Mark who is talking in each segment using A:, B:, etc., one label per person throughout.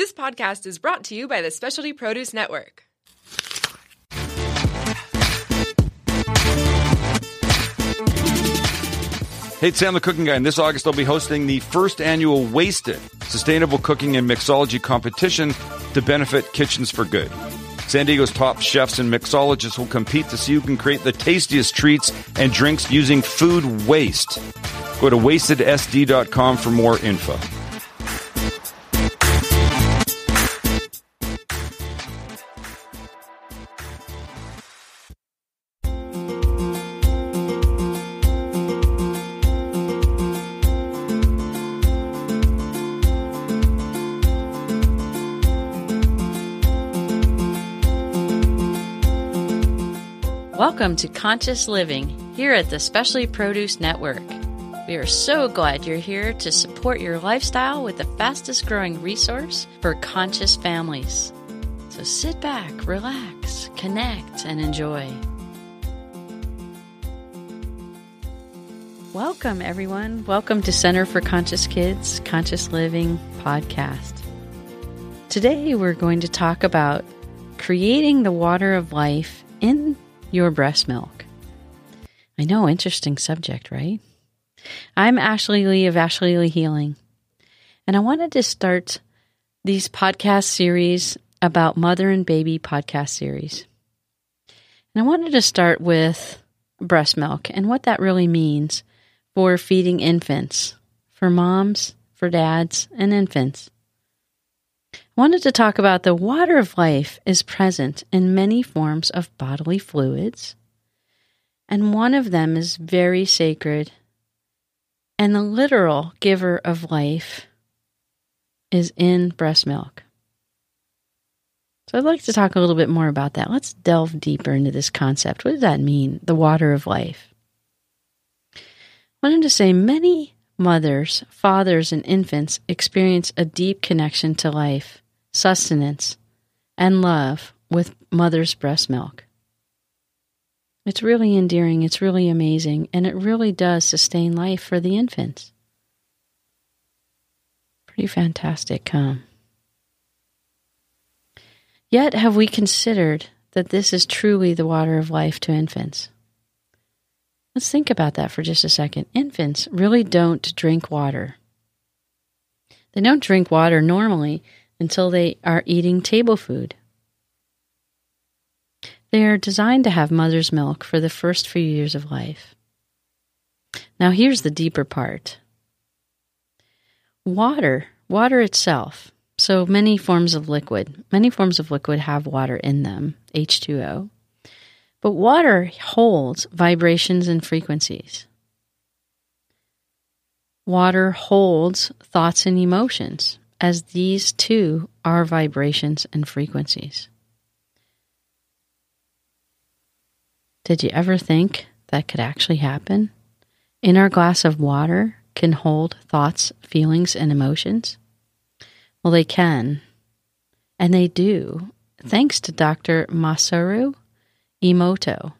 A: This podcast is brought to you by the Specialty Produce Network.
B: Hey, it's Sam the Cooking Guy, and this August I'll be hosting the first annual Wasted Sustainable Cooking and Mixology Competition to benefit Kitchens for Good. San Diego's top chefs and mixologists will compete to see who can create the tastiest treats and drinks using food waste. Go to wastedsd.com for more info.
C: Welcome to Conscious Living here at the Specialty Produce Network. We are so glad you're here to support your lifestyle with the fastest growing resource for conscious families. So sit back, relax, connect, and enjoy. Welcome, everyone. Welcome to Center for Conscious Kids Conscious Living podcast. Today, we're going to talk about creating the water of life in your breast milk. I know, interesting subject, right? I'm Ashley Lee of Ashley Lee Healing, and I wanted to start these podcast series about mother and baby podcast series. And I wanted to start with breast milk and what that really means for feeding infants, for moms, for dads, and infants. Wanted to talk about the water of life is present in many forms of bodily fluids, and one of them is very sacred, and the literal giver of life is in breast milk. So I'd like to talk a little bit more about that. Let's delve deeper into this concept. What does that mean, the water of life? I wanted to say many mothers, fathers, and infants experience a deep connection to life, sustenance, and love with mother's breast milk. It's really endearing, it's really amazing, and it really does sustain life for the infants. Pretty fantastic, huh? Yet, have we considered that this is truly the water of life to infants? Let's think about that for just a second. Infants really don't drink water. They don't drink water normally until they are eating table food. They are designed to have mother's milk for the first few years of life. Now, here's the deeper part water, water itself. So, many forms of liquid, many forms of liquid have water in them, H2O. But water holds vibrations and frequencies. Water holds thoughts and emotions, as these too are vibrations and frequencies. Did you ever think that could actually happen? In our glass of water can hold thoughts, feelings, and emotions? Well, they can. And they do, thanks to Dr. Masaru Emoto.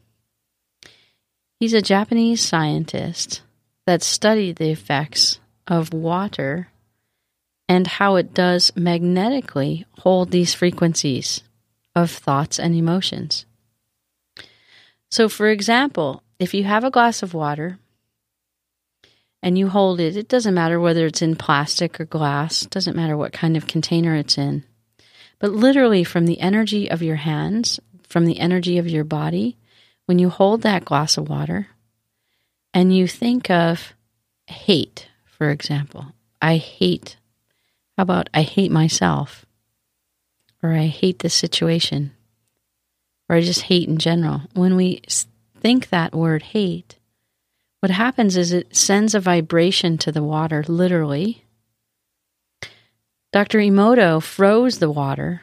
C: He's a Japanese scientist that studied the effects of water and how it does magnetically hold these frequencies of thoughts and emotions. So, for example, if you have a glass of water and you hold it, it doesn't matter whether it's in plastic or glass, doesn't matter what kind of container it's in. But literally, from the energy of your hands, from the energy of your body, when you hold that glass of water and you think of hate, for example, I hate, how about I hate myself, or I hate this situation, or I just hate in general. When we think that word hate, what happens is it sends a vibration to the water, literally. Dr. Emoto froze the water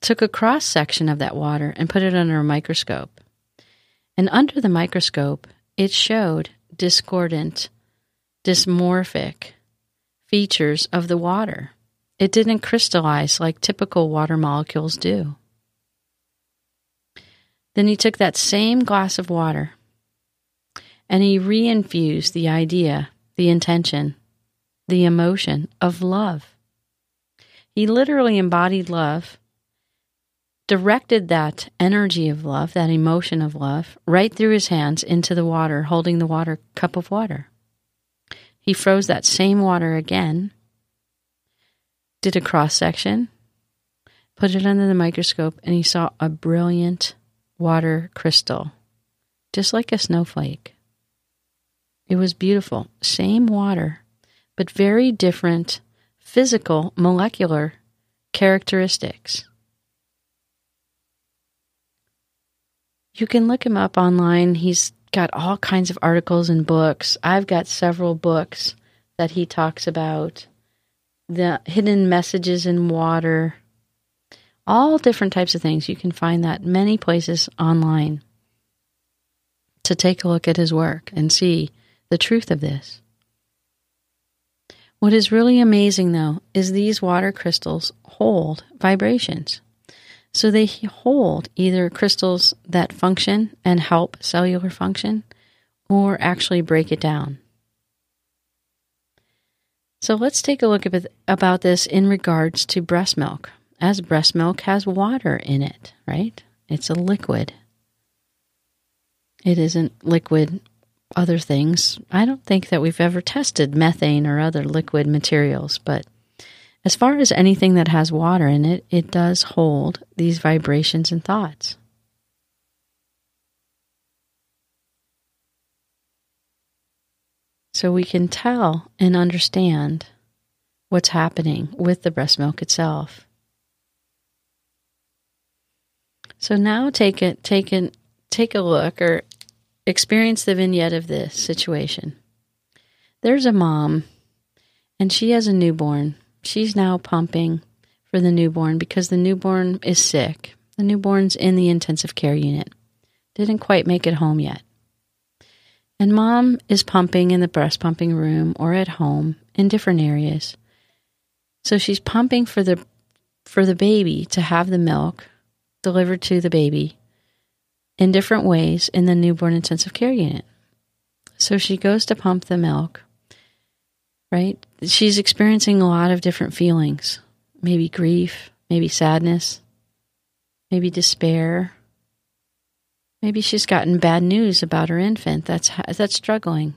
C: took a cross section of that water and put it under a microscope. And under the microscope, it showed discordant, dysmorphic features of the water. It didn't crystallize like typical water molecules do. Then he took that same glass of water and he reinfused the idea, the intention, the emotion of love. He literally embodied love, directed that energy of love, that emotion of love, right through his hands into the water, holding the water cup of water. He froze that same water again, did a cross section, put it under the microscope, and he saw a brilliant water crystal, just like a snowflake. It was beautiful. Same water, but very different physical, molecular characteristics. You can look him up online. He's got all kinds of articles and books. I've got several books that he talks about the hidden messages in water, all different types of things. You can find that many places online to take a look at his work and see the truth of this. What is really amazing, though, is these water crystals hold vibrations. So they hold either crystals that function and help cellular function or actually break it down. So let's take a look at about this in regards to breast milk. As breast milk has water in it, right? It's a liquid. It isn't liquid other things. I don't think that we've ever tested methane or other liquid materials, but as far as anything that has water in it, it does hold these vibrations and thoughts. So we can tell and understand what's happening with the breast milk itself. So now take it, take it, take a look or experience the vignette of this situation. There's a mom, and she has a newborn. She's now pumping for the newborn because the newborn is sick. The newborn's in the intensive care unit. Didn't quite make it home yet. And mom is pumping in the breast pumping room or at home in different areas. So she's pumping for the for the baby to have the milk delivered to the baby in different ways in the newborn intensive care unit. So she goes to pump the milk, right? She's experiencing a lot of different feelings maybe grief, maybe sadness, maybe despair, Maybe she's gotten bad news about her infant that's that's struggling.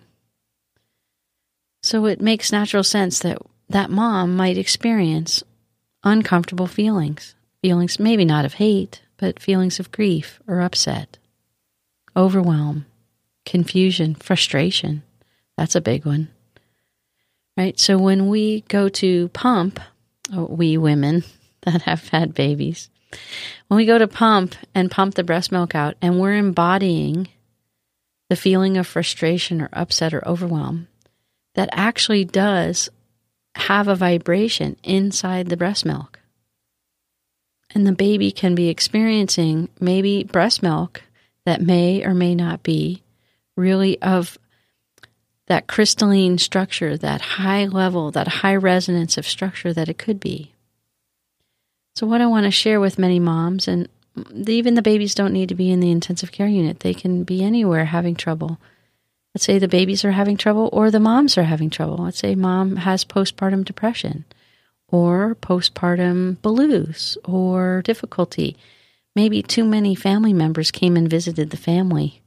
C: So it makes natural sense that that mom might experience uncomfortable feelings, feelings maybe not of hate, but feelings of grief or upset, overwhelm, confusion, frustration. That's a big one. Right? So when we go to pump, oh, we women that have had babies, when we go to pump and pump the breast milk out and we're embodying the feeling of frustration or upset or overwhelm, that actually does have a vibration inside the breast milk. And the baby can be experiencing maybe breast milk that may or may not be really of that crystalline structure, that high level, that high resonance of structure that it could be. So, what I want to share with many moms, and even the babies don't need to be in the intensive care unit, they can be anywhere having trouble. Let's say the babies are having trouble or the moms are having trouble. Let's say mom has postpartum depression or postpartum blues or difficulty. Maybe too many family members came and visited the family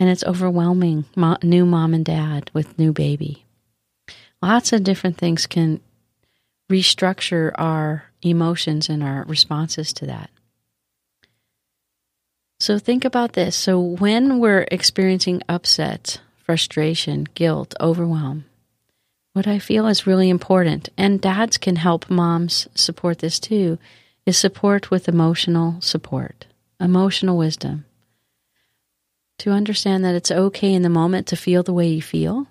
C: and it's overwhelming new mom and dad with new baby. Lots of different things can restructure our emotions and our responses to that. So think about this. So when we're experiencing upset, frustration, guilt, overwhelm, what I feel is really important, and dads can help moms support this too, is support with emotional support, emotional wisdom. To understand that it's okay in the moment to feel the way you feel,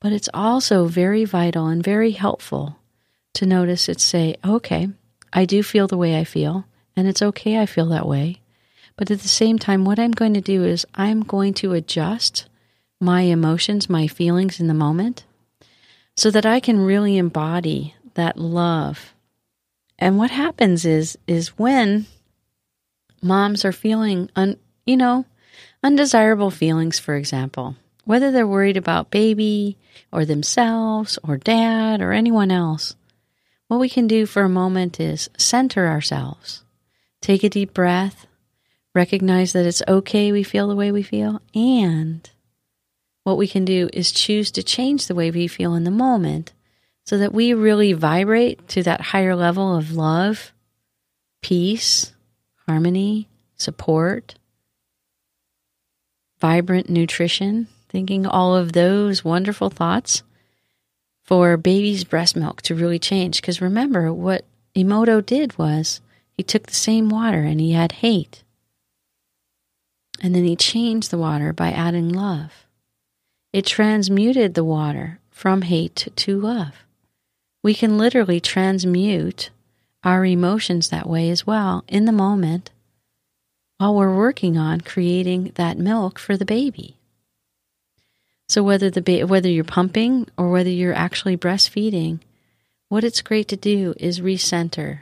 C: but it's also very vital and very helpful to notice it say, okay, I do feel the way I feel, and it's okay I feel that way. But at the same time, what I'm going to do is I'm going to adjust my emotions, my feelings in the moment, so that I can really embody that love. And what happens is is when moms are feeling un, you know, undesirable feelings, for example, whether they're worried about baby or themselves or dad or anyone else, what we can do for a moment is center ourselves. Take a deep breath, recognize that it's okay we feel the way we feel, and what we can do is choose to change the way we feel in the moment so that we really vibrate to that higher level of love, peace, harmony, support, vibrant nutrition, thinking all of those wonderful thoughts for baby's breast milk to really change. Because remember, what Emoto did was he took the same water and he had hate. And then he changed the water by adding love. It transmuted the water from hate to love. We can literally transmute our emotions that way as well in the moment while we're working on creating that milk for the baby. So whether the ba- whether you're pumping or whether you're actually breastfeeding, what it's great to do is recenter.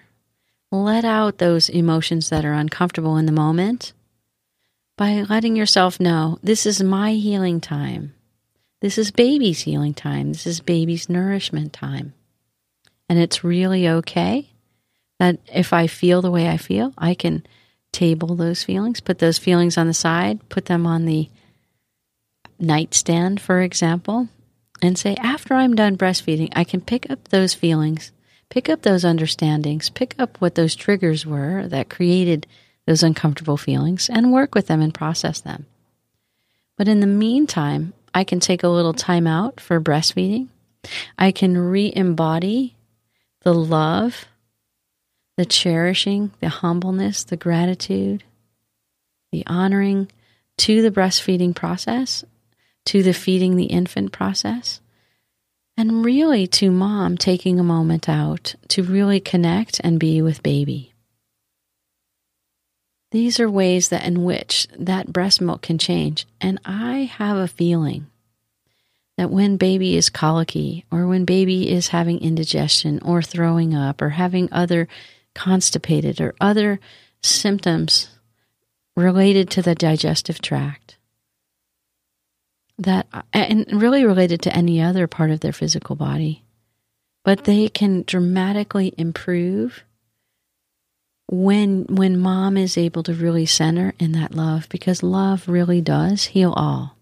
C: Let out those emotions that are uncomfortable in the moment by letting yourself know this is my healing time. This is baby's healing time. This is baby's nourishment time. And it's really okay that if I feel the way I feel, I can table those feelings, put those feelings on the side, put them on the nightstand, for example, and say, after I'm done breastfeeding, I can pick up those feelings, pick up those understandings, pick up what those triggers were that created those uncomfortable feelings, and work with them and process them. But in the meantime, I can take a little time out for breastfeeding. I can re embody the love, the cherishing, the humbleness, the gratitude, the honoring to the breastfeeding process, to the feeding the infant process, and really to mom taking a moment out to really connect and be with baby. These are ways that in which that breast milk can change. And I have a feeling that when baby is colicky or when baby is having indigestion or throwing up or having other constipated or other symptoms related to the digestive tract that and really related to any other part of their physical body but they can dramatically improve when when mom is able to really center in that love because love really does heal all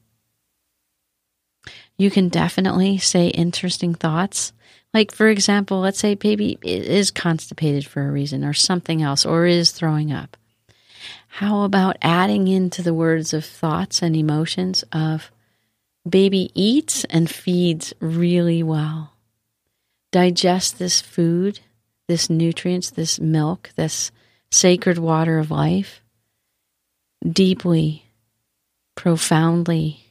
C: you can definitely say interesting thoughts. Like, for example, let's say baby is constipated for a reason or something else or is throwing up. How about adding into the words of thoughts and emotions of baby eats and feeds really well? Digest this food, this nutrients, this milk, this sacred water of life deeply, profoundly,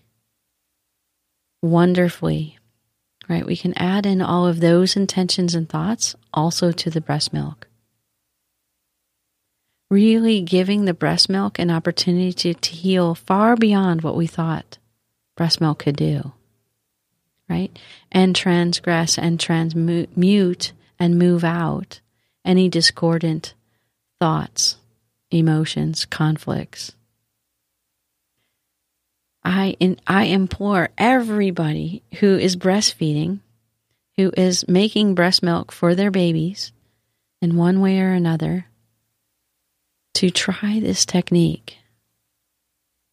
C: wonderfully, right? We can add in all of those intentions and thoughts also to the breast milk. Really giving the breast milk an opportunity to, to heal far beyond what we thought breast milk could do, right? And transgress and transmute and move out any discordant thoughts, emotions, conflicts. I in, I implore everybody who is breastfeeding, who is making breast milk for their babies in one way or another, to try this technique.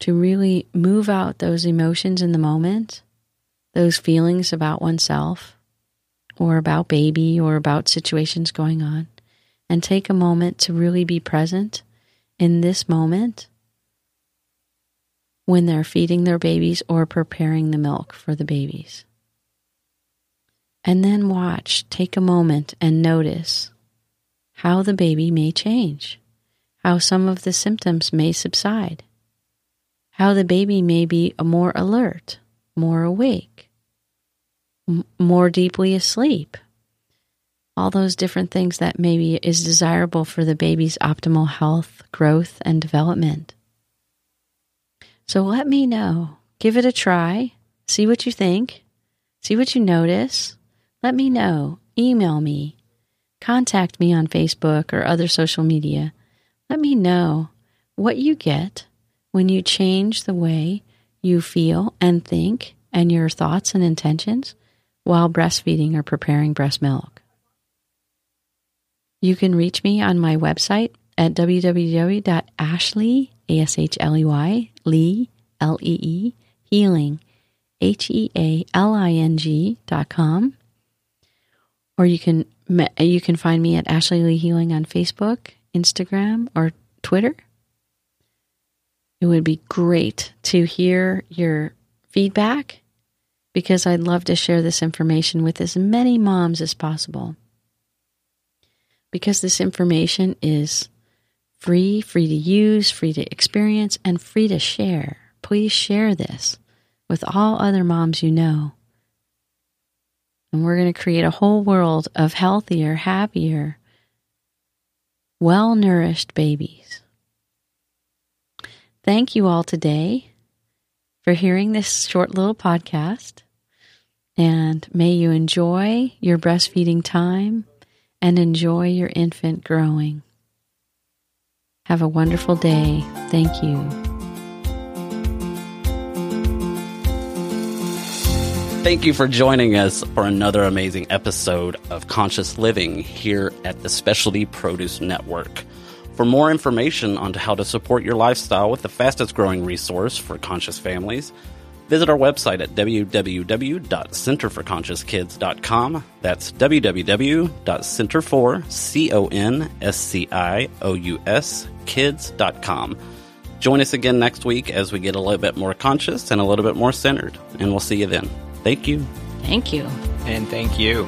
C: To really move out those emotions in the moment, those feelings about oneself, or about baby, or about situations going on, and take a moment to really be present in this moment when they're feeding their babies or preparing the milk for the babies. And then watch, take a moment and notice how the baby may change, how some of the symptoms may subside, how the baby may be more alert, more awake, m- more deeply asleep. All those different things that maybe is desirable for the baby's optimal health, growth, and development. So let me know. Give it a try. See what you think. See what you notice. Let me know. Email me. Contact me on Facebook or other social media. Let me know what you get when you change the way you feel and think and your thoughts and intentions while breastfeeding or preparing breast milk. You can reach me on my website at www.ashley, A-S-H-L-E-Y, Lee, L-E-E, healing, H-E-A-L-I-N-G dot com. Or you can, you can find me at Ashley Lee Healing on Facebook, Instagram, or Twitter. It would be great to hear your feedback because I'd love to share this information with as many moms as possible. Because this information is free, free to use, free to experience, and free to share. Please share this with all other moms you know. And we're going to create a whole world of healthier, happier, well nourished babies. Thank you all today for hearing this short little podcast. And may you enjoy your breastfeeding time and enjoy your infant growing. Have a wonderful day. Thank you.
D: Thank you for joining us for another amazing episode of Conscious Living here at the Specialty Produce Network. For more information on how to support your lifestyle with the fastest growing resource for conscious families, visit our website at www.centerforconsciouskids.com. That's www.centerfor.kids.com. Join us again next week as we get a little bit more conscious and a little bit more centered, and we'll see you then. Thank you.
C: Thank you.
E: And thank you.